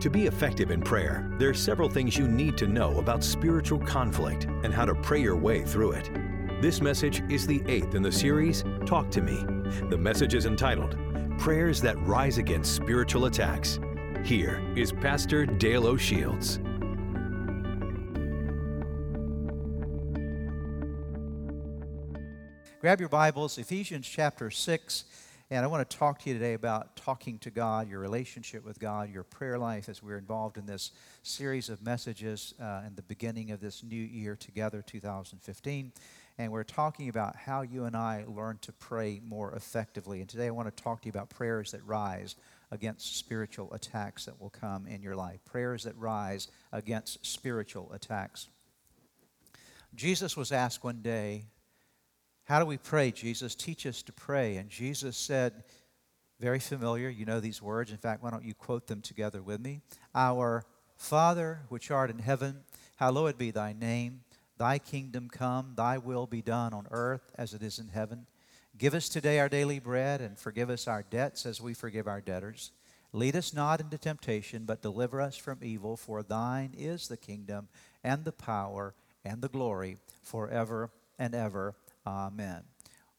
To be effective in prayer, there are several things you need to know about spiritual conflict and how to pray your way through it. This message is the eighth in the series, Talk to Me. The message is entitled, Prayers That Rise Against Spiritual Attacks. Here is Pastor Dale O'Shields. Grab your Bibles, Ephesians chapter 6, and I want to talk to you today about talking to God, your relationship with God, your prayer life as we're involved in this series of messages uh, in the beginning of this new year together, 2015. And we're talking about how you and I learn to pray more effectively. And today I want to talk to you about prayers that rise against spiritual attacks that will come in your life. Prayers that rise against spiritual attacks. Jesus was asked one day, how do we pray, Jesus? Teach us to pray. And Jesus said, very familiar, you know these words. In fact, why don't you quote them together with me? Our Father, which art in heaven, hallowed be thy name. Thy kingdom come, thy will be done on earth as it is in heaven. Give us today our daily bread and forgive us our debts as we forgive our debtors. Lead us not into temptation, but deliver us from evil. For thine is the kingdom and the power and the glory forever and ever. Amen.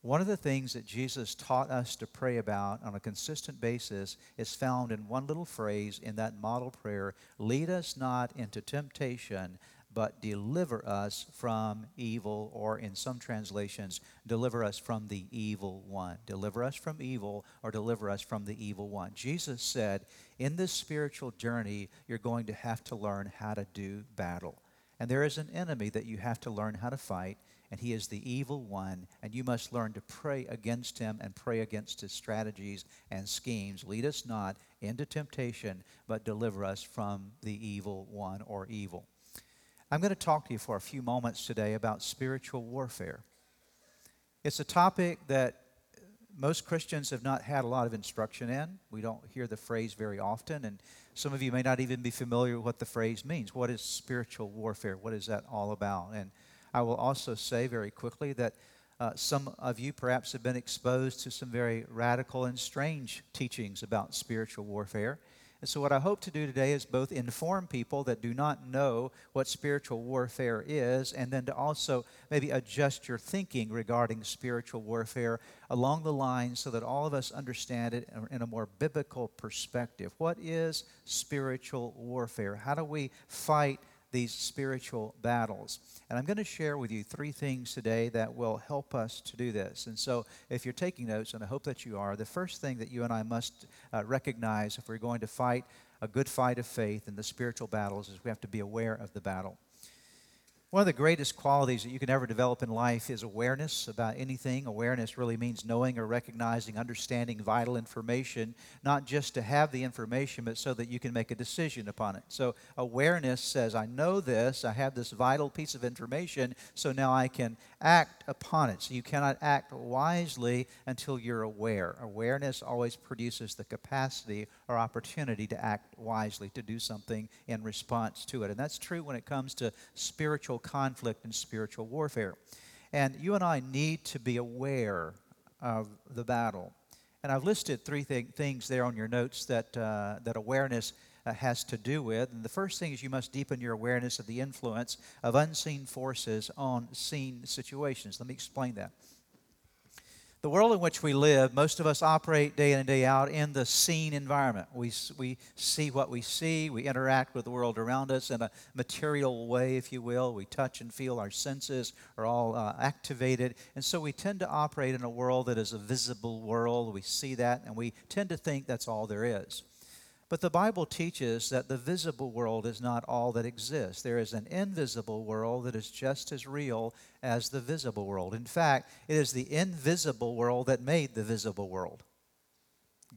One of the things that Jesus taught us to pray about on a consistent basis is found in one little phrase in that model prayer Lead us not into temptation, but deliver us from evil, or in some translations, deliver us from the evil one. Deliver us from evil, or deliver us from the evil one. Jesus said, In this spiritual journey, you're going to have to learn how to do battle. And there is an enemy that you have to learn how to fight and he is the evil one, and you must learn to pray against him and pray against his strategies and schemes. Lead us not into temptation, but deliver us from the evil one or evil. I'm going to talk to you for a few moments today about spiritual warfare. It's a topic that most Christians have not had a lot of instruction in. We don't hear the phrase very often, and some of you may not even be familiar with what the phrase means. What is spiritual warfare? What is that all about? And I will also say very quickly that uh, some of you perhaps have been exposed to some very radical and strange teachings about spiritual warfare. And so, what I hope to do today is both inform people that do not know what spiritual warfare is, and then to also maybe adjust your thinking regarding spiritual warfare along the lines so that all of us understand it in a more biblical perspective. What is spiritual warfare? How do we fight these spiritual battles. And I'm going to share with you three things today that will help us to do this. And so, if you're taking notes, and I hope that you are, the first thing that you and I must uh, recognize if we're going to fight a good fight of faith in the spiritual battles is we have to be aware of the battle. One of the greatest qualities that you can ever develop in life is awareness about anything. Awareness really means knowing or recognizing, understanding vital information, not just to have the information, but so that you can make a decision upon it. So, awareness says, I know this, I have this vital piece of information, so now I can act upon it. So, you cannot act wisely until you're aware. Awareness always produces the capacity or opportunity to act wisely, to do something in response to it. And that's true when it comes to spiritual conflict and spiritual warfare. And you and I need to be aware of the battle. And I've listed three th- things there on your notes that, uh, that awareness uh, has to do with. And the first thing is you must deepen your awareness of the influence of unseen forces on seen situations. Let me explain that the world in which we live, most of us operate day in and day out in the seen environment. We, we see what we see, we interact with the world around us in a material way, if you will. We touch and feel, our senses are all uh, activated. And so we tend to operate in a world that is a visible world. We see that, and we tend to think that's all there is. But the Bible teaches that the visible world is not all that exists. There is an invisible world that is just as real as the visible world. In fact, it is the invisible world that made the visible world.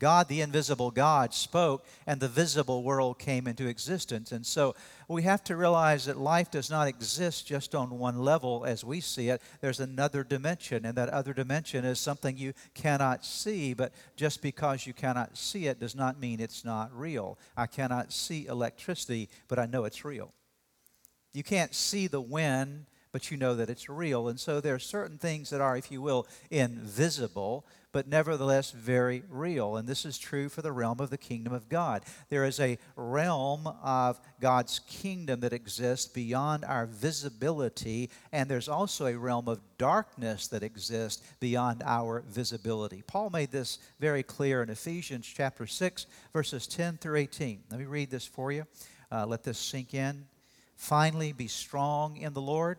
God, the invisible God, spoke, and the visible world came into existence. And so we have to realize that life does not exist just on one level as we see it. There's another dimension, and that other dimension is something you cannot see. But just because you cannot see it does not mean it's not real. I cannot see electricity, but I know it's real. You can't see the wind, but you know that it's real. And so there are certain things that are, if you will, invisible, but nevertheless very real. And this is true for the realm of the kingdom of God. There is a realm of God's kingdom that exists beyond our visibility, and there's also a realm of darkness that exists beyond our visibility. Paul made this very clear in Ephesians chapter 6, verses 10 through 18. Let me read this for you. Uh, let this sink in. Finally, be strong in the Lord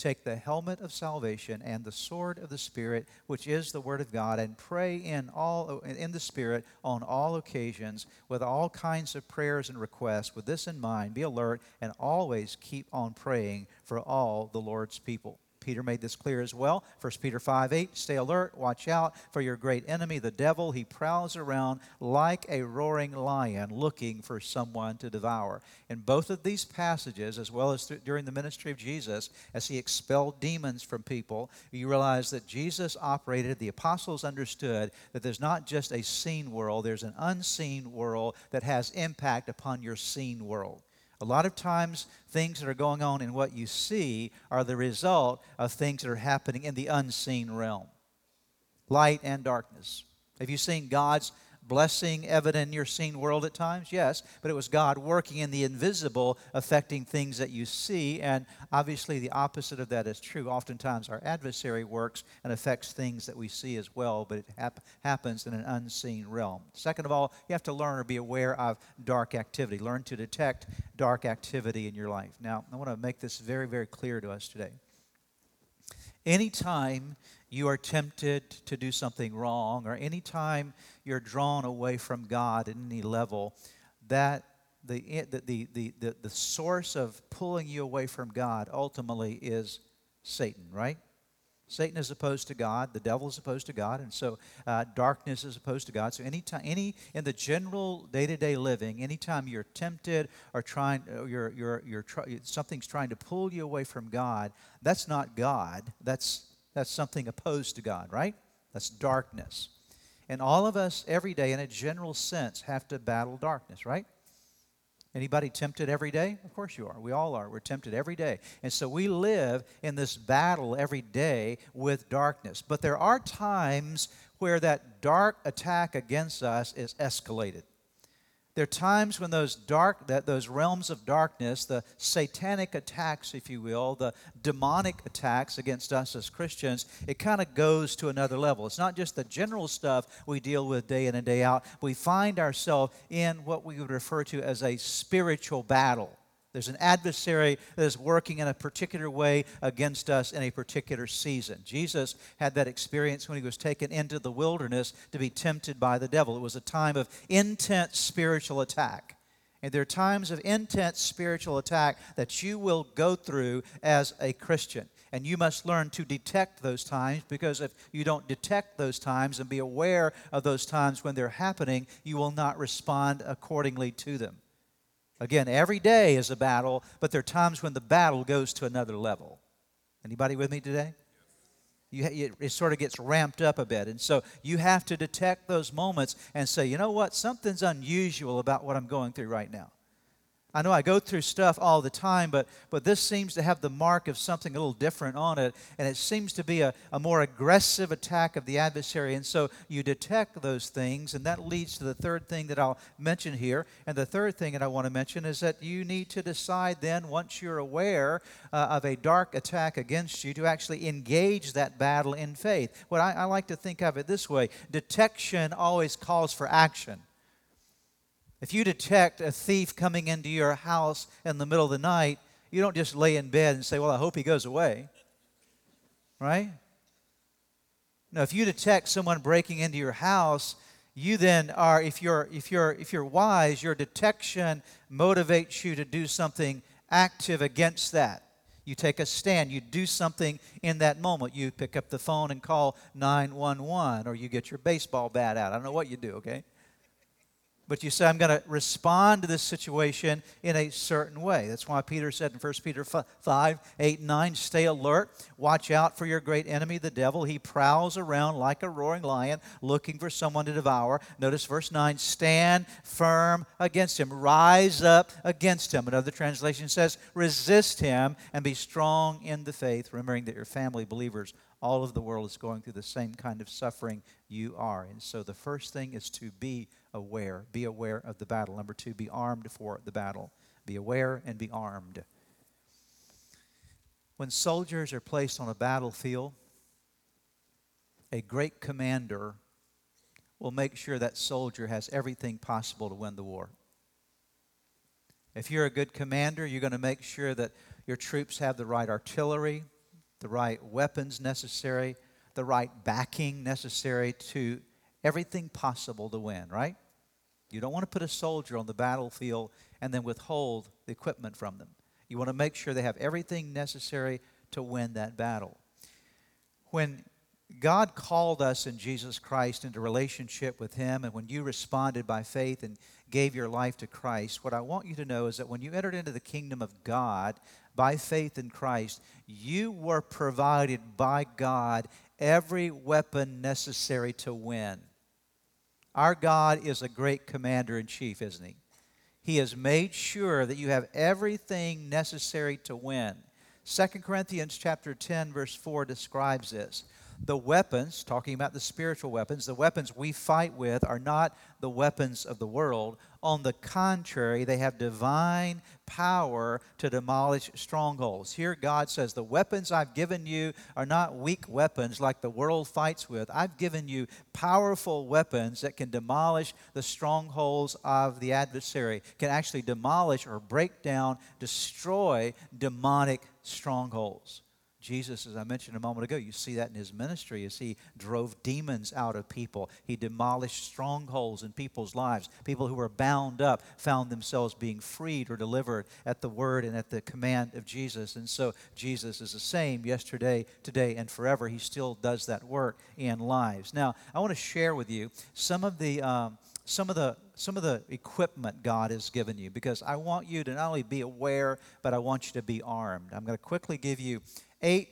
take the helmet of salvation and the sword of the spirit which is the word of god and pray in all in the spirit on all occasions with all kinds of prayers and requests. With this in mind be alert and always keep on praying for all the lord's people Peter made this clear as well. 1 Peter 5 8, stay alert, watch out for your great enemy, the devil. He prowls around like a roaring lion looking for someone to devour. In both of these passages, as well as th- during the ministry of Jesus, as he expelled demons from people, you realize that Jesus operated, the apostles understood that there's not just a seen world, there's an unseen world that has impact upon your seen world. A lot of times, things that are going on in what you see are the result of things that are happening in the unseen realm light and darkness. Have you seen God's blessing evident in your seen world at times? Yes, but it was God working in the invisible, affecting things that you see. And obviously, the opposite of that is true. Oftentimes, our adversary works and affects things that we see as well, but it hap- happens in an unseen realm. Second of all, you have to learn or be aware of dark activity. Learn to detect dark activity in your life. Now, I want to make this very, very clear to us today. Anytime you are tempted to do something wrong, or anytime you're drawn away from God at any level, that the, the, the, the, the source of pulling you away from God ultimately is Satan, right? Satan is opposed to God. The devil is opposed to God, and so uh, darkness is opposed to God. So anytime, any in the general day-to-day living, anytime you're tempted or trying, or you're, you're, you're try, something's trying to pull you away from God, that's not God. That's that's something opposed to God, right? That's darkness. And all of us every day, in a general sense, have to battle darkness, right? Anybody tempted every day? Of course you are. We all are. We're tempted every day. And so we live in this battle every day with darkness. But there are times where that dark attack against us is escalated. There are times when those dark that those realms of darkness, the satanic attacks, if you will, the demonic attacks against us as Christians, it kind of goes to another level. It's not just the general stuff we deal with day in and day out. We find ourselves in what we would refer to as a spiritual battle. There's an adversary that is working in a particular way against us in a particular season. Jesus had that experience when he was taken into the wilderness to be tempted by the devil. It was a time of intense spiritual attack. And there are times of intense spiritual attack that you will go through as a Christian. And you must learn to detect those times because if you don't detect those times and be aware of those times when they're happening, you will not respond accordingly to them. Again, every day is a battle, but there are times when the battle goes to another level. Anybody with me today? You, it sort of gets ramped up a bit. And so you have to detect those moments and say, you know what? Something's unusual about what I'm going through right now. I know I go through stuff all the time, but, but this seems to have the mark of something a little different on it, and it seems to be a, a more aggressive attack of the adversary. And so you detect those things, and that leads to the third thing that I'll mention here. And the third thing that I want to mention is that you need to decide then, once you're aware uh, of a dark attack against you, to actually engage that battle in faith. What I, I like to think of it this way detection always calls for action. If you detect a thief coming into your house in the middle of the night, you don't just lay in bed and say, Well, I hope he goes away. Right? Now, if you detect someone breaking into your house, you then are if you're if you're if you're wise your detection motivates you to do something active against that you take a stand you do something in that moment you pick up the phone and call 911 or you get your baseball bat out i don't know what you do okay but you say, I'm going to respond to this situation in a certain way. That's why Peter said in 1 Peter 5, 8, 9, stay alert, watch out for your great enemy, the devil. He prowls around like a roaring lion, looking for someone to devour. Notice verse 9, stand firm against him, rise up against him. Another translation says, resist him and be strong in the faith, remembering that your family believers all of the world is going through the same kind of suffering you are. And so the first thing is to be aware. Be aware of the battle. Number two, be armed for the battle. Be aware and be armed. When soldiers are placed on a battlefield, a great commander will make sure that soldier has everything possible to win the war. If you're a good commander, you're going to make sure that your troops have the right artillery, the right weapons necessary, the right backing necessary to everything possible to win, right? You don't want to put a soldier on the battlefield and then withhold the equipment from them. You want to make sure they have everything necessary to win that battle. When God called us in Jesus Christ into relationship with Him, and when you responded by faith and gave your life to Christ, what I want you to know is that when you entered into the kingdom of God by faith in Christ, you were provided by God every weapon necessary to win. Our God is a great commander in chief, isn't he? He has made sure that you have everything necessary to win. 2 Corinthians chapter 10 verse 4 describes this the weapons, talking about the spiritual weapons, the weapons we fight with are not the weapons of the world. On the contrary, they have divine power to demolish strongholds. Here, God says, The weapons I've given you are not weak weapons like the world fights with. I've given you powerful weapons that can demolish the strongholds of the adversary, can actually demolish or break down, destroy demonic strongholds. Jesus, as I mentioned a moment ago, you see that in his ministry as he drove demons out of people. He demolished strongholds in people's lives. People who were bound up found themselves being freed or delivered at the word and at the command of Jesus. And so Jesus is the same yesterday, today, and forever. He still does that work in lives. Now, I want to share with you some of the. Um, some of the some of the equipment God has given you because I want you to not only be aware but I want you to be armed. I'm going to quickly give you eight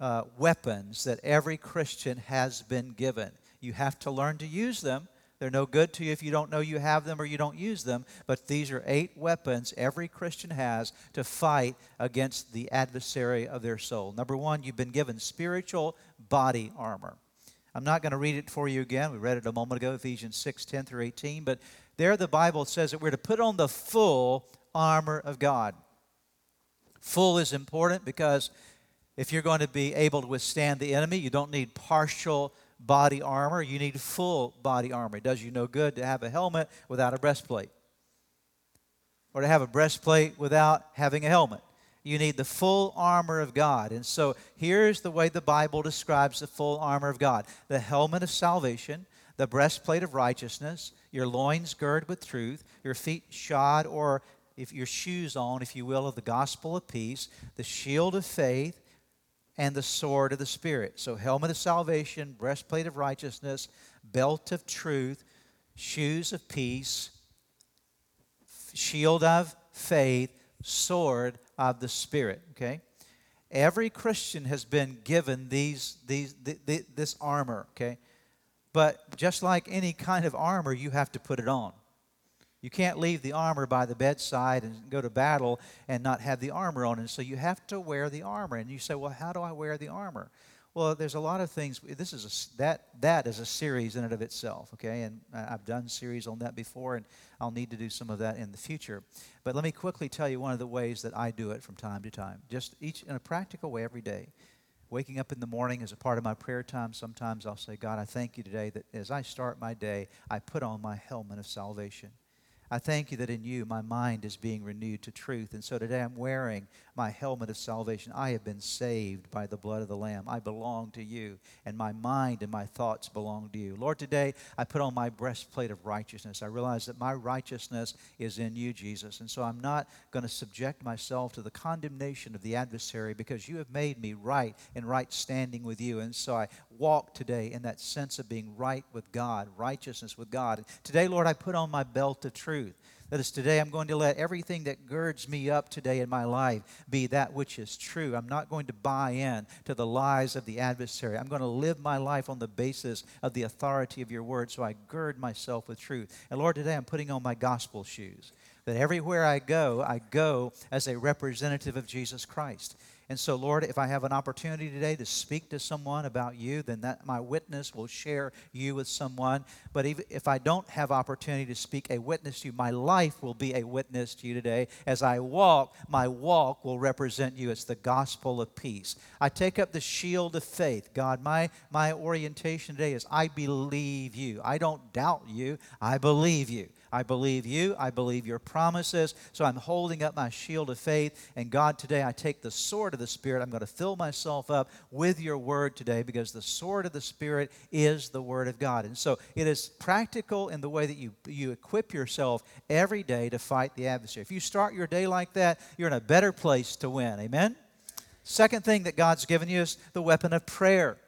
uh, weapons that every Christian has been given. You have to learn to use them. They're no good to you if you don't know you have them or you don't use them. But these are eight weapons every Christian has to fight against the adversary of their soul. Number one, you've been given spiritual body armor. I'm not going to read it for you again. We read it a moment ago, Ephesians 6 10 through 18. But there the Bible says that we're to put on the full armor of God. Full is important because if you're going to be able to withstand the enemy, you don't need partial body armor, you need full body armor. It does you no good to have a helmet without a breastplate, or to have a breastplate without having a helmet. You need the full armor of God. And so here's the way the Bible describes the full armor of God the helmet of salvation, the breastplate of righteousness, your loins girded with truth, your feet shod or if your shoes on, if you will, of the gospel of peace, the shield of faith, and the sword of the Spirit. So, helmet of salvation, breastplate of righteousness, belt of truth, shoes of peace, shield of faith, sword of the Spirit. Okay? Every Christian has been given these, these, this armor. Okay? But just like any kind of armor, you have to put it on. You can't leave the armor by the bedside and go to battle and not have the armor on. And so you have to wear the armor. And you say, well, how do I wear the armor? Well, there's a lot of things. This is a, that that is a series in and of itself, okay? And I've done series on that before, and I'll need to do some of that in the future. But let me quickly tell you one of the ways that I do it from time to time, just each in a practical way every day. Waking up in the morning is a part of my prayer time, sometimes I'll say, God, I thank you today that as I start my day, I put on my helmet of salvation. I thank you that in you my mind is being renewed to truth. And so today I'm wearing my helmet of salvation. I have been saved by the blood of the Lamb. I belong to you, and my mind and my thoughts belong to you. Lord, today I put on my breastplate of righteousness. I realize that my righteousness is in you, Jesus. And so I'm not going to subject myself to the condemnation of the adversary because you have made me right in right standing with you. And so I walk today in that sense of being right with God, righteousness with God. And today, Lord, I put on my belt of truth. That is, today I'm going to let everything that girds me up today in my life be that which is true. I'm not going to buy in to the lies of the adversary. I'm going to live my life on the basis of the authority of your word, so I gird myself with truth. And Lord, today I'm putting on my gospel shoes. That everywhere I go, I go as a representative of Jesus Christ. And so, Lord, if I have an opportunity today to speak to someone about you, then that my witness will share you with someone. But if I don't have opportunity to speak a witness to you, my life will be a witness to you today. As I walk, my walk will represent you. It's the gospel of peace. I take up the shield of faith. God, my, my orientation today is I believe you. I don't doubt you, I believe you. I believe you. I believe your promises. So I'm holding up my shield of faith. And God, today I take the sword of the Spirit. I'm going to fill myself up with your word today because the sword of the Spirit is the word of God. And so it is practical in the way that you, you equip yourself every day to fight the adversary. If you start your day like that, you're in a better place to win. Amen? Second thing that God's given you is the weapon of prayer.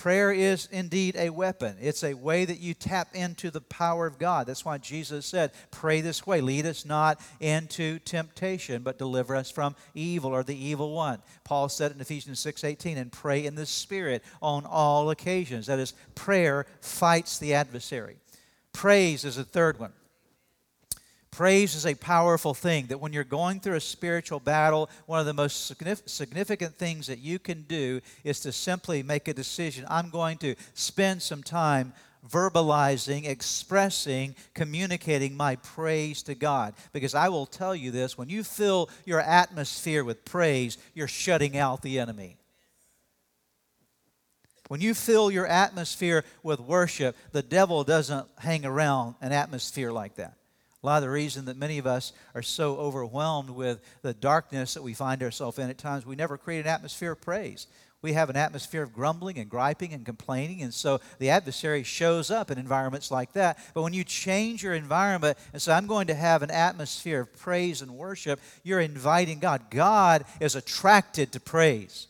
Prayer is indeed a weapon. It's a way that you tap into the power of God. That's why Jesus said, Pray this way. Lead us not into temptation, but deliver us from evil or the evil one. Paul said in Ephesians 6 18, and pray in the Spirit on all occasions. That is, prayer fights the adversary. Praise is a third one. Praise is a powerful thing that when you're going through a spiritual battle, one of the most significant things that you can do is to simply make a decision. I'm going to spend some time verbalizing, expressing, communicating my praise to God. Because I will tell you this when you fill your atmosphere with praise, you're shutting out the enemy. When you fill your atmosphere with worship, the devil doesn't hang around an atmosphere like that. A lot of the reason that many of us are so overwhelmed with the darkness that we find ourselves in at times, we never create an atmosphere of praise. We have an atmosphere of grumbling and griping and complaining, and so the adversary shows up in environments like that. But when you change your environment and say, I'm going to have an atmosphere of praise and worship, you're inviting God. God is attracted to praise.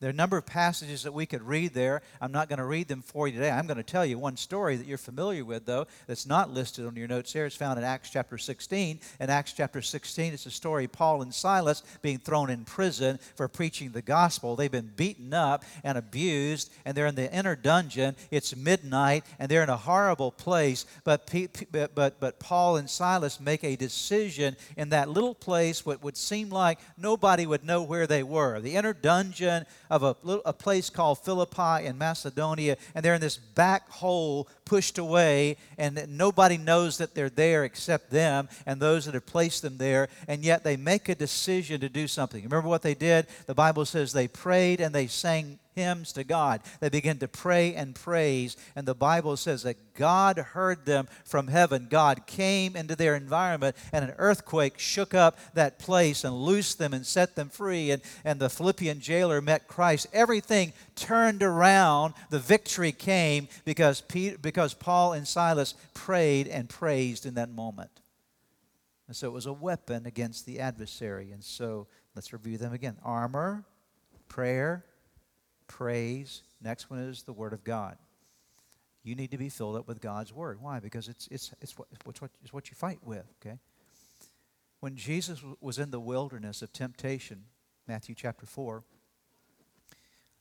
There are a number of passages that we could read there. I'm not going to read them for you today. I'm going to tell you one story that you're familiar with, though, that's not listed on your notes here. It's found in Acts chapter 16. In Acts chapter 16, it's a story of Paul and Silas being thrown in prison for preaching the gospel. They've been beaten up and abused, and they're in the inner dungeon. It's midnight, and they're in a horrible place. But, but, but, but Paul and Silas make a decision in that little place, what would seem like nobody would know where they were. The inner dungeon of a, little, a place called Philippi in Macedonia, and they're in this back hole pushed away, and nobody knows that they're there except them and those that have placed them there, and yet they make a decision to do something. Remember what they did? The Bible says they prayed and they sang hymns to God. They began to pray and praise, and the Bible says that God heard them from heaven. God came into their environment, and an earthquake shook up that place and loosed them and set them free. And, and the Philippian jailer met Christ. Everything turned around. The victory came because, Peter, because Paul and Silas prayed and praised in that moment. And so it was a weapon against the adversary. And so let's review them again armor, prayer, praise. Next one is the Word of God. You need to be filled up with God's Word. Why? Because it's, it's, it's, what, it's, what, it's what you fight with, okay? When Jesus was in the wilderness of temptation, Matthew chapter 4,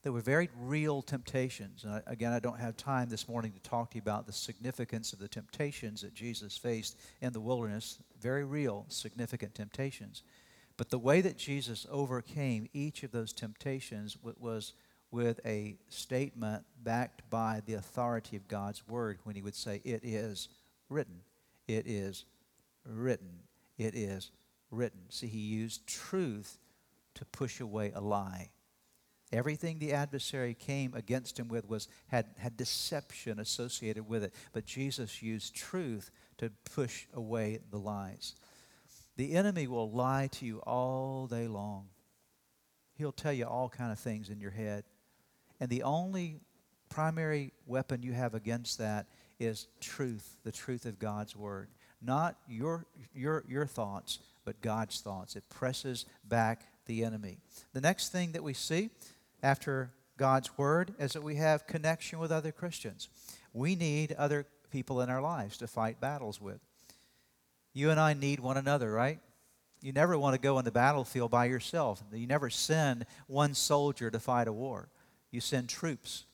there were very real temptations. And again, I don't have time this morning to talk to you about the significance of the temptations that Jesus faced in the wilderness. Very real, significant temptations. But the way that Jesus overcame each of those temptations was with a statement backed by the authority of God's word when he would say, It is written. It is written. It is written. See, he used truth to push away a lie. Everything the adversary came against him with was had, had deception associated with it. But Jesus used truth to push away the lies. The enemy will lie to you all day long. He'll tell you all kind of things in your head. And the only primary weapon you have against that is truth, the truth of God's word. Not your, your, your thoughts, but God's thoughts. It presses back the enemy. The next thing that we see after God's word is that we have connection with other Christians. We need other people in our lives to fight battles with. You and I need one another, right? You never want to go on the battlefield by yourself. You never send one soldier to fight a war. You send troops.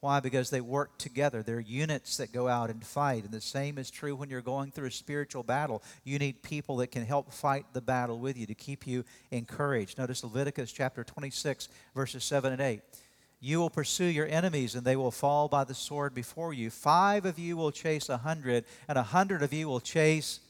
Why? Because they work together. They're units that go out and fight. And the same is true when you're going through a spiritual battle. You need people that can help fight the battle with you to keep you encouraged. Notice Leviticus chapter 26, verses 7 and 8. You will pursue your enemies, and they will fall by the sword before you. Five of you will chase a hundred, and a hundred of you will chase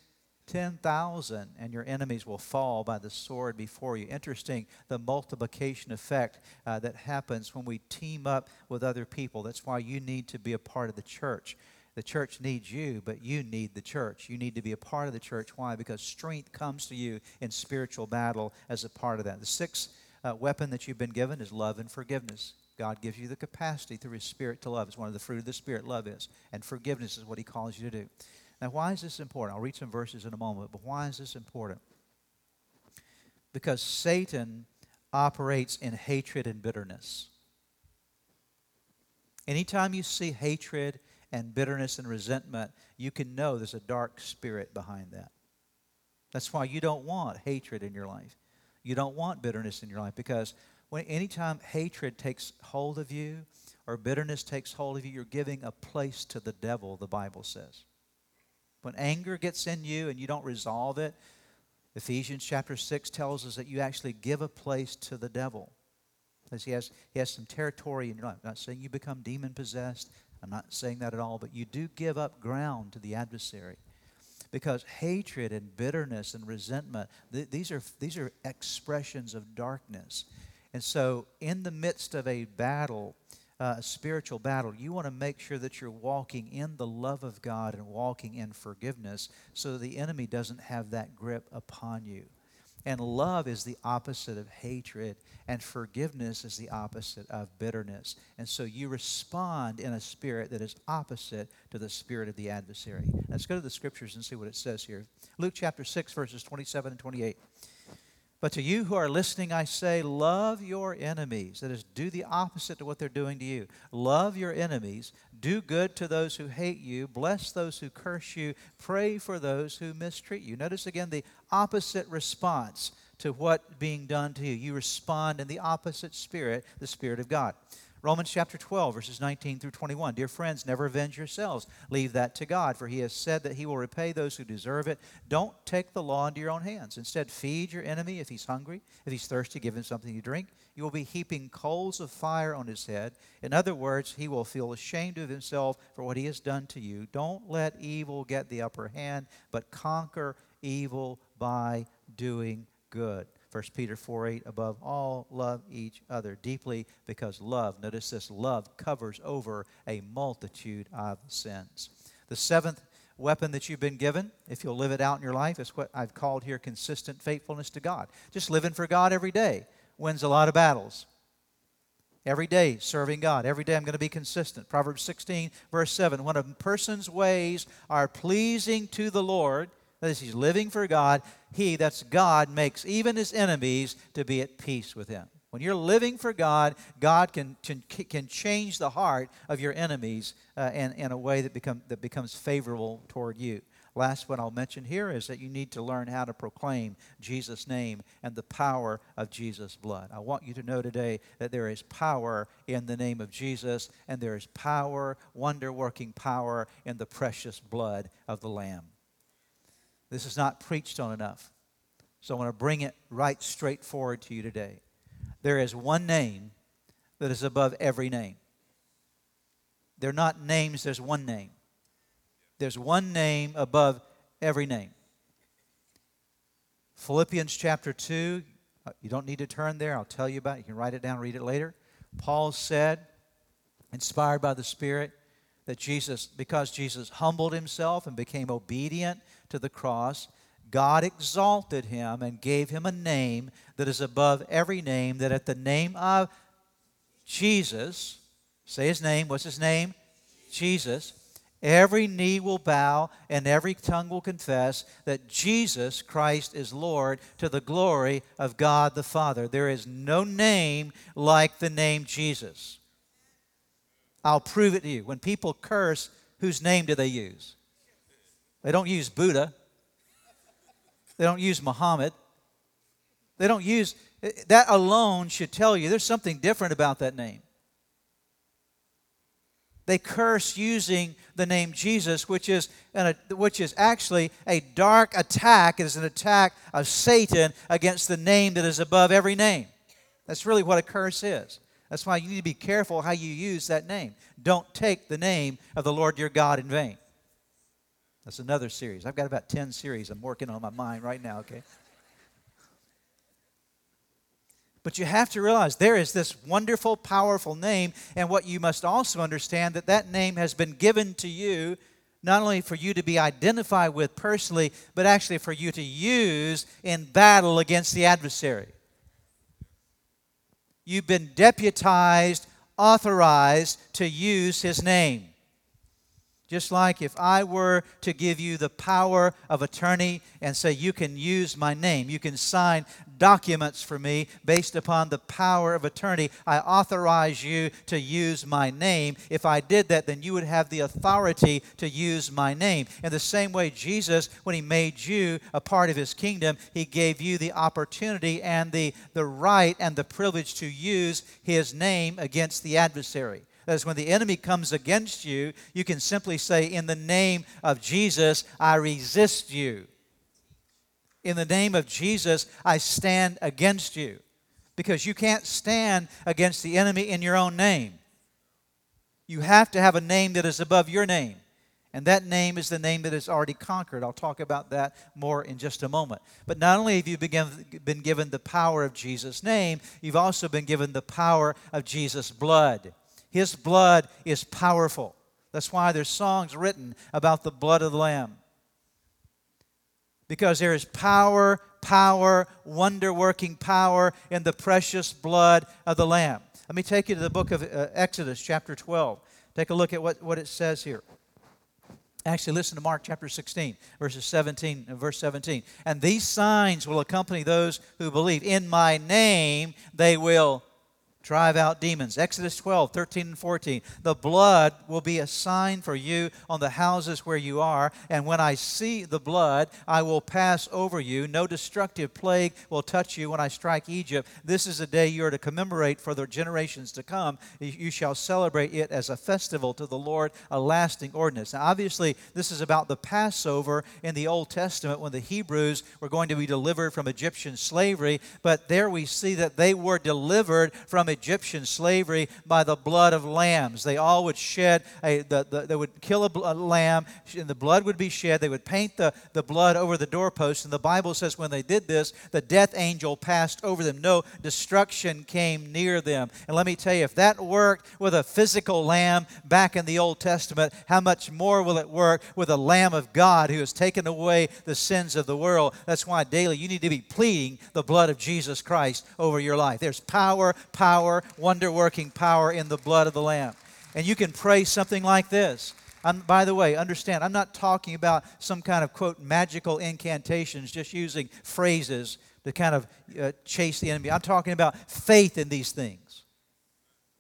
10,000, and your enemies will fall by the sword before you. Interesting, the multiplication effect uh, that happens when we team up with other people. That's why you need to be a part of the church. The church needs you, but you need the church. You need to be a part of the church. Why? Because strength comes to you in spiritual battle as a part of that. The sixth uh, weapon that you've been given is love and forgiveness. God gives you the capacity through His Spirit to love. It's one of the fruit of the Spirit, love is. And forgiveness is what He calls you to do. Now, why is this important? I'll read some verses in a moment, but why is this important? Because Satan operates in hatred and bitterness. Anytime you see hatred and bitterness and resentment, you can know there's a dark spirit behind that. That's why you don't want hatred in your life. You don't want bitterness in your life because when anytime hatred takes hold of you or bitterness takes hold of you, you're giving a place to the devil, the Bible says. When anger gets in you and you don't resolve it, Ephesians chapter 6 tells us that you actually give a place to the devil. Because he has, he has some territory in your life. I'm not saying you become demon possessed. I'm not saying that at all. But you do give up ground to the adversary. Because hatred and bitterness and resentment, th- these, are, these are expressions of darkness. And so, in the midst of a battle, uh, spiritual battle, you want to make sure that you're walking in the love of God and walking in forgiveness so the enemy doesn't have that grip upon you. And love is the opposite of hatred, and forgiveness is the opposite of bitterness. And so you respond in a spirit that is opposite to the spirit of the adversary. Let's go to the scriptures and see what it says here. Luke chapter 6, verses 27 and 28. But to you who are listening, I say, love your enemies. That is, do the opposite to what they're doing to you. Love your enemies. Do good to those who hate you. Bless those who curse you. Pray for those who mistreat you. Notice again the opposite response to what being done to you. You respond in the opposite spirit, the Spirit of God. Romans chapter 12, verses 19 through 21. Dear friends, never avenge yourselves. Leave that to God, for he has said that he will repay those who deserve it. Don't take the law into your own hands. Instead, feed your enemy if he's hungry. If he's thirsty, give him something to drink. You will be heaping coals of fire on his head. In other words, he will feel ashamed of himself for what he has done to you. Don't let evil get the upper hand, but conquer evil by doing good. 1 Peter 4 8, above all, love each other deeply because love, notice this, love covers over a multitude of sins. The seventh weapon that you've been given, if you'll live it out in your life, is what I've called here consistent faithfulness to God. Just living for God every day wins a lot of battles. Every day serving God. Every day I'm going to be consistent. Proverbs 16, verse 7. When a person's ways are pleasing to the Lord, that is, he's living for God. He, that's God, makes even his enemies to be at peace with him. When you're living for God, God can, can, can change the heart of your enemies uh, in, in a way that, become, that becomes favorable toward you. Last one I'll mention here is that you need to learn how to proclaim Jesus' name and the power of Jesus' blood. I want you to know today that there is power in the name of Jesus, and there is power, wonder working power, in the precious blood of the Lamb. This is not preached on enough. So I want to bring it right straight forward to you today. There is one name that is above every name. They're not names, there's one name. There's one name above every name. Philippians chapter 2, uh, you don't need to turn there. I'll tell you about it. You can write it down, read it later. Paul said, inspired by the Spirit, that Jesus, because Jesus humbled himself and became obedient to the cross, God exalted him and gave him a name that is above every name, that at the name of Jesus, say his name, what's his name? Jesus. Every knee will bow and every tongue will confess that Jesus Christ is Lord to the glory of God the Father. There is no name like the name Jesus. I'll prove it to you. When people curse, whose name do they use? They don't use Buddha. They don't use Muhammad. They don't use, that alone should tell you there's something different about that name. They curse using the name Jesus, which is, an, which is actually a dark attack. It is an attack of Satan against the name that is above every name. That's really what a curse is. That's why you need to be careful how you use that name. Don't take the name of the Lord your God in vain. That's another series. I've got about 10 series I'm working on my mind right now, okay? But you have to realize there is this wonderful, powerful name, and what you must also understand that that name has been given to you not only for you to be identified with personally, but actually for you to use in battle against the adversary. You've been deputized, authorized to use his name. Just like if I were to give you the power of attorney and say, you can use my name, you can sign documents for me based upon the power of attorney, I authorize you to use my name. If I did that, then you would have the authority to use my name. In the same way, Jesus, when he made you a part of his kingdom, he gave you the opportunity and the, the right and the privilege to use his name against the adversary. That is, when the enemy comes against you, you can simply say, In the name of Jesus, I resist you. In the name of Jesus, I stand against you. Because you can't stand against the enemy in your own name. You have to have a name that is above your name. And that name is the name that is already conquered. I'll talk about that more in just a moment. But not only have you been given the power of Jesus' name, you've also been given the power of Jesus' blood. His blood is powerful. That's why there's songs written about the blood of the Lamb. Because there is power, power, wonder working power in the precious blood of the Lamb. Let me take you to the book of uh, Exodus, chapter 12. Take a look at what, what it says here. Actually, listen to Mark chapter 16, verses 17 and verse 17. And these signs will accompany those who believe. In my name they will drive out demons. Exodus 12, 13, and 14. The blood will be a sign for you on the houses where you are, and when I see the blood, I will pass over you. No destructive plague will touch you when I strike Egypt. This is a day you are to commemorate for the generations to come. You shall celebrate it as a festival to the Lord, a lasting ordinance. Now, obviously, this is about the Passover in the Old Testament when the Hebrews were going to be delivered from Egyptian slavery, but there we see that they were delivered from Egyptian slavery by the blood of lambs. They all would shed, a, the, the, they would kill a, a lamb, and the blood would be shed. They would paint the, the blood over the doorpost. And the Bible says when they did this, the death angel passed over them. No destruction came near them. And let me tell you, if that worked with a physical lamb back in the Old Testament, how much more will it work with a Lamb of God who has taken away the sins of the world? That's why daily you need to be pleading the blood of Jesus Christ over your life. There's power, power, power, wonder working power in the blood of the Lamb. And you can pray something like this. I'm, by the way, understand, I'm not talking about some kind of, quote, magical incantations, just using phrases to kind of uh, chase the enemy. I'm talking about faith in these things.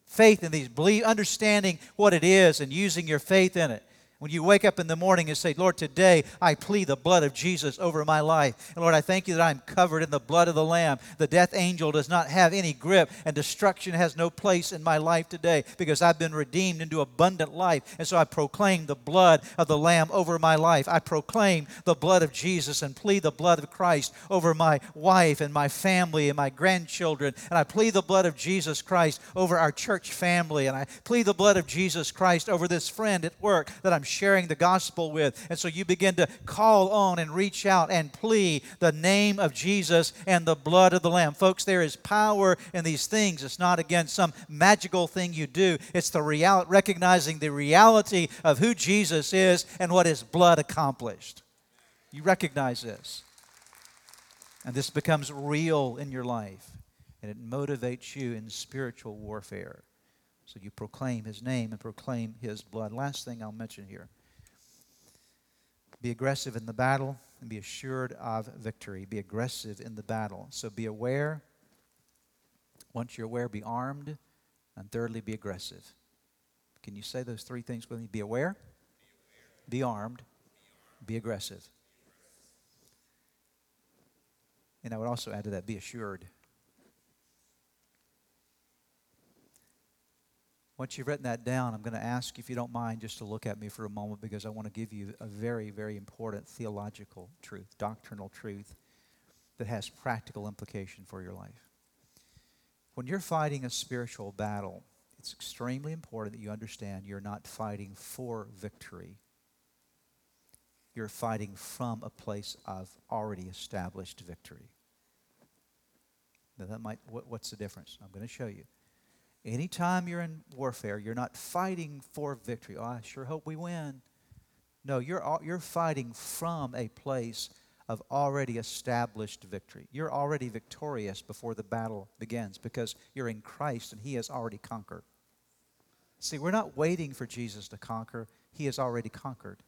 Faith in these, believe, understanding what it is and using your faith in it. When you wake up in the morning and say, Lord, today I plead the blood of Jesus over my life. And Lord, I thank you that I'm covered in the blood of the Lamb. The death angel does not have any grip, and destruction has no place in my life today because I've been redeemed into abundant life. And so I proclaim the blood of the Lamb over my life. I proclaim the blood of Jesus and plead the blood of Christ over my wife and my family and my grandchildren. And I plead the blood of Jesus Christ over our church family. And I plead the blood of Jesus Christ over this friend at work that I'm sharing the gospel with. And so you begin to call on and reach out and plead the name of Jesus and the blood of the Lamb. Folks, there is power in these things. It's not, again, some magical thing you do, it's the real, recognizing the reality of who Jesus is and what his blood accomplished. You recognize this. And this becomes real in your life, and it motivates you in spiritual warfare. So you proclaim his name and proclaim his blood. Last thing I'll mention here be aggressive in the battle and be assured of victory. Be aggressive in the battle. So be aware. Once you're aware, be armed. And thirdly, be aggressive. Can you say those three things with me? Be aware, be armed, be aggressive. And I would also add to that, be assured. Once you've written that down, I'm going to ask, if you don't mind, just to look at me for a moment because I want to give you a very, very important theological truth, doctrinal truth that has practical implication for your life. When you're fighting a spiritual battle, it's extremely important that you understand you're not fighting for victory. You're fighting from a place of already established victory. Now that might what, what's the difference? I'm going to show you. Anytime you're in warfare, you're not fighting for victory. Oh, I sure hope we win. No, you're you're fighting from a place of already established victory. You're already victorious before the battle begins because you're in Christ and He has already conquered. See, we're not waiting for Jesus to conquer, He has already conquered.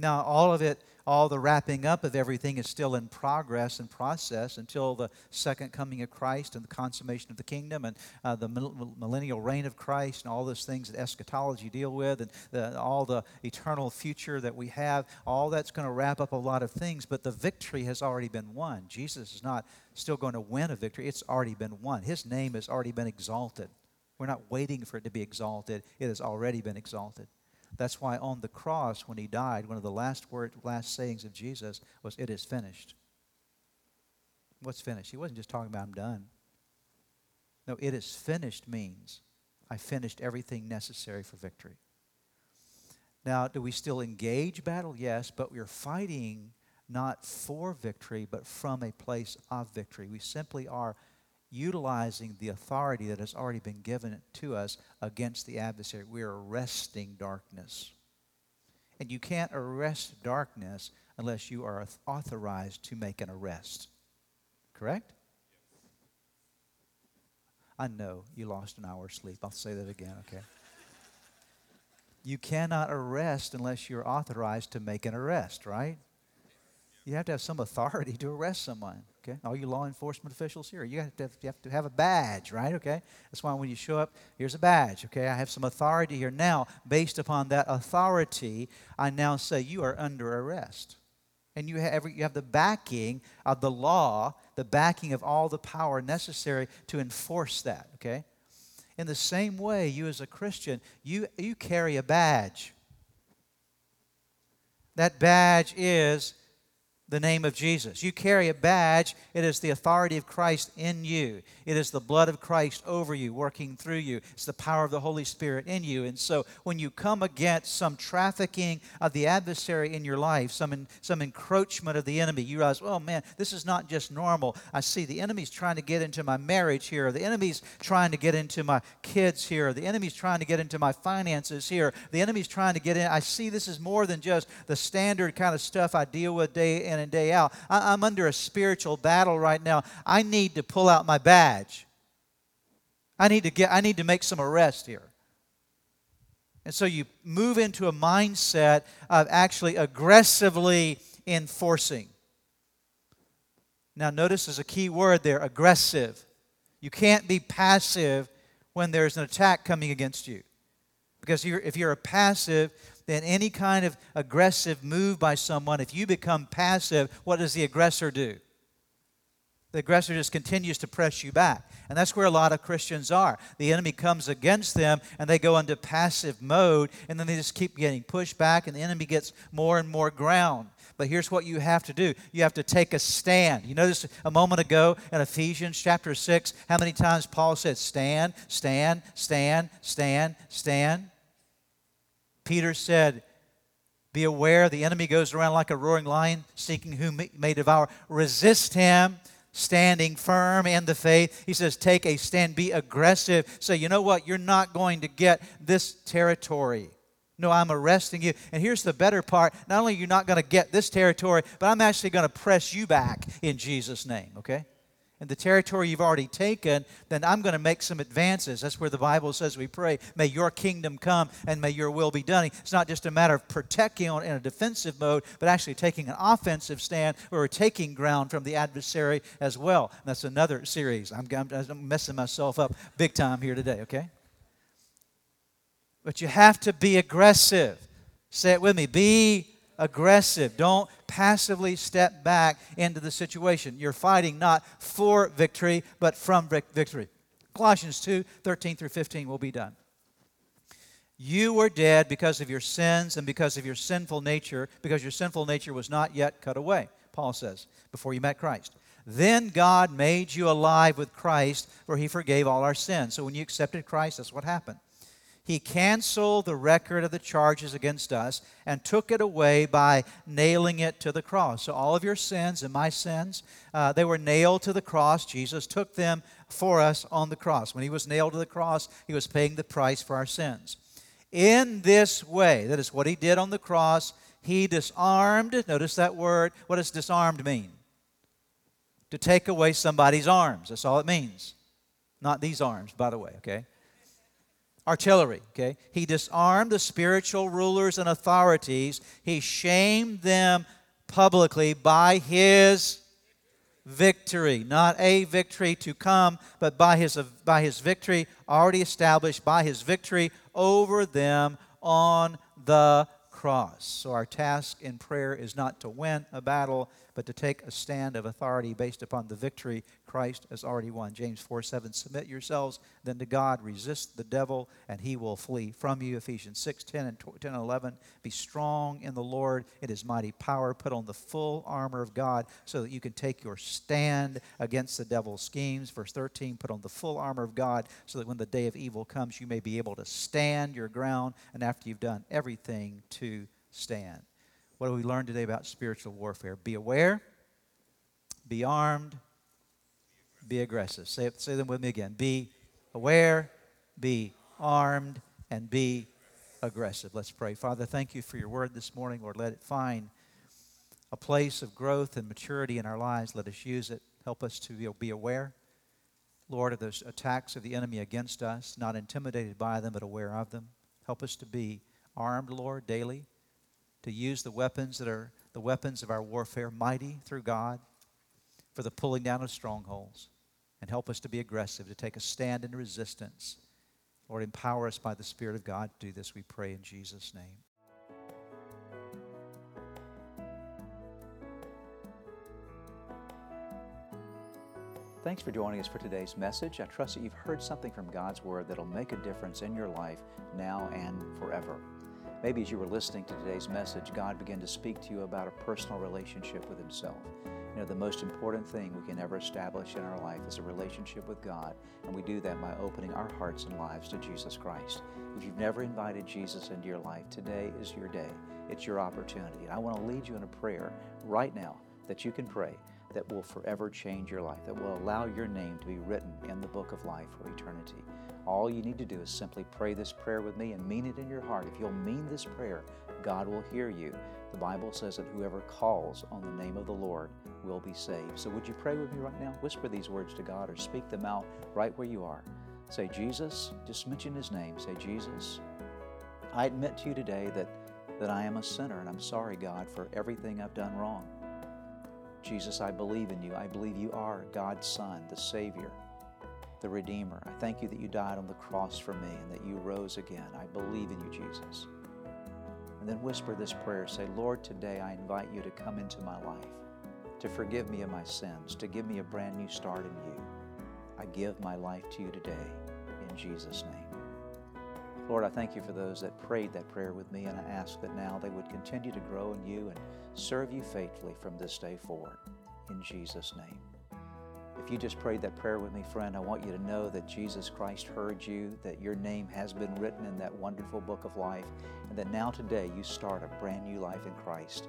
Now, all of it, all the wrapping up of everything is still in progress and process until the second coming of Christ and the consummation of the kingdom and uh, the millennial reign of Christ and all those things that eschatology deal with and the, all the eternal future that we have. All that's going to wrap up a lot of things, but the victory has already been won. Jesus is not still going to win a victory, it's already been won. His name has already been exalted. We're not waiting for it to be exalted, it has already been exalted. That's why on the cross, when he died, one of the last word, last sayings of Jesus was, "It is finished." What's finished? He wasn't just talking about I'm done. No, it is finished means I finished everything necessary for victory. Now, do we still engage battle? Yes, but we're fighting not for victory, but from a place of victory. We simply are utilizing the authority that has already been given to us against the adversary. We're arresting darkness. And you can't arrest darkness unless you are authorized to make an arrest. Correct? I know you lost an hour's sleep. I'll say that again, okay? You cannot arrest unless you're authorized to make an arrest, right? You have to have some authority to arrest someone. Okay, all you law enforcement officials here, you have, to have, have to have a badge, right? Okay, that's why when you show up, here's a badge. Okay, I have some authority here. Now, based upon that authority, I now say you are under arrest, and you have you have the backing of the law, the backing of all the power necessary to enforce that. Okay, in the same way, you as a Christian, you you carry a badge. That badge is the name of Jesus. You carry a badge, it is the authority of Christ in you. It is the blood of Christ over you, working through you. It's the power of the Holy Spirit in you. And so when you come against some trafficking of the adversary in your life, some, in, some encroachment of the enemy, you realize, oh man, this is not just normal. I see the enemy's trying to get into my marriage here, the enemy's trying to get into my kids here, the enemy's trying to get into my finances here, the enemy's trying to get in. I see this is more than just the standard kind of stuff I deal with day in in and day out. I, I'm under a spiritual battle right now. I need to pull out my badge. I need to get I need to make some arrest here. And so you move into a mindset of actually aggressively enforcing. Now, notice there's a key word there aggressive. You can't be passive when there's an attack coming against you. Because if you're a passive, then any kind of aggressive move by someone, if you become passive, what does the aggressor do? The aggressor just continues to press you back. And that's where a lot of Christians are. The enemy comes against them and they go into passive mode and then they just keep getting pushed back and the enemy gets more and more ground. But here's what you have to do you have to take a stand. You notice a moment ago in Ephesians chapter 6 how many times Paul said, Stand, stand, stand, stand, stand. Peter said, Be aware the enemy goes around like a roaring lion, seeking whom may devour. Resist him, standing firm in the faith. He says, Take a stand, be aggressive. Say, you know what? You're not going to get this territory. No, I'm arresting you. And here's the better part not only are you not going to get this territory, but I'm actually going to press you back in Jesus' name, okay? And the territory you've already taken, then I'm going to make some advances. That's where the Bible says we pray, may your kingdom come and may your will be done. It's not just a matter of protecting in a defensive mode, but actually taking an offensive stand where we're taking ground from the adversary as well. And that's another series. I'm, I'm messing myself up big time here today, okay? But you have to be aggressive. Say it with me be aggressive. Don't passively step back into the situation. You're fighting not for victory, but from victory. Colossians 2 13 through 15 will be done. You were dead because of your sins and because of your sinful nature, because your sinful nature was not yet cut away, Paul says, before you met Christ. Then God made you alive with Christ, for he forgave all our sins. So when you accepted Christ, that's what happened. He canceled the record of the charges against us and took it away by nailing it to the cross. So, all of your sins and my sins, uh, they were nailed to the cross. Jesus took them for us on the cross. When he was nailed to the cross, he was paying the price for our sins. In this way, that is what he did on the cross, he disarmed. Notice that word. What does disarmed mean? To take away somebody's arms. That's all it means. Not these arms, by the way, okay? Artillery, okay? He disarmed the spiritual rulers and authorities. He shamed them publicly by his victory. Not a victory to come, but by his, by his victory already established, by his victory over them on the cross. So our task in prayer is not to win a battle, but to take a stand of authority based upon the victory Christ has already won. James 4 7, submit yourselves then to God, resist the devil, and he will flee from you. Ephesians 6 10 and 10 and 11, be strong in the Lord, in his mighty power. Put on the full armor of God so that you can take your stand against the devil's schemes. Verse 13, put on the full armor of God so that when the day of evil comes, you may be able to stand your ground, and after you've done everything, to stand. What do we learn today about spiritual warfare? Be aware, be armed, be aggressive. Say, say them with me again. Be aware, be armed, and be aggressive. Let's pray. Father, thank you for your word this morning. Lord, let it find a place of growth and maturity in our lives. Let us use it. Help us to be aware, Lord, of those attacks of the enemy against us, not intimidated by them, but aware of them. Help us to be armed, Lord, daily to use the weapons that are the weapons of our warfare, mighty through God, for the pulling down of strongholds. And help us to be aggressive, to take a stand in resistance. Lord, empower us by the Spirit of God to do this, we pray in Jesus' name. Thanks for joining us for today's message. I trust that you've heard something from God's Word that'll make a difference in your life now and forever. Maybe as you were listening to today's message, God began to speak to you about a personal relationship with Himself. You know, the most important thing we can ever establish in our life is a relationship with God, and we do that by opening our hearts and lives to Jesus Christ. If you've never invited Jesus into your life, today is your day. It's your opportunity. And I want to lead you in a prayer right now that you can pray that will forever change your life, that will allow your name to be written in the book of life for eternity. All you need to do is simply pray this prayer with me and mean it in your heart. If you'll mean this prayer, God will hear you. The Bible says that whoever calls on the name of the Lord will be saved. So would you pray with me right now? Whisper these words to God or speak them out right where you are. Say, Jesus, just mention his name. Say, Jesus, I admit to you today that, that I am a sinner and I'm sorry, God, for everything I've done wrong. Jesus, I believe in you. I believe you are God's Son, the Savior the Redeemer. I thank you that you died on the cross for me and that you rose again. I believe in you, Jesus. And then whisper this prayer say, Lord, today I invite you to come into my life, to forgive me of my sins, to give me a brand new start in you. I give my life to you today in Jesus' name. Lord, I thank you for those that prayed that prayer with me, and I ask that now they would continue to grow in you and serve you faithfully from this day forward. In Jesus' name. If you just prayed that prayer with me, friend, I want you to know that Jesus Christ heard you, that your name has been written in that wonderful book of life, and that now today you start a brand new life in Christ.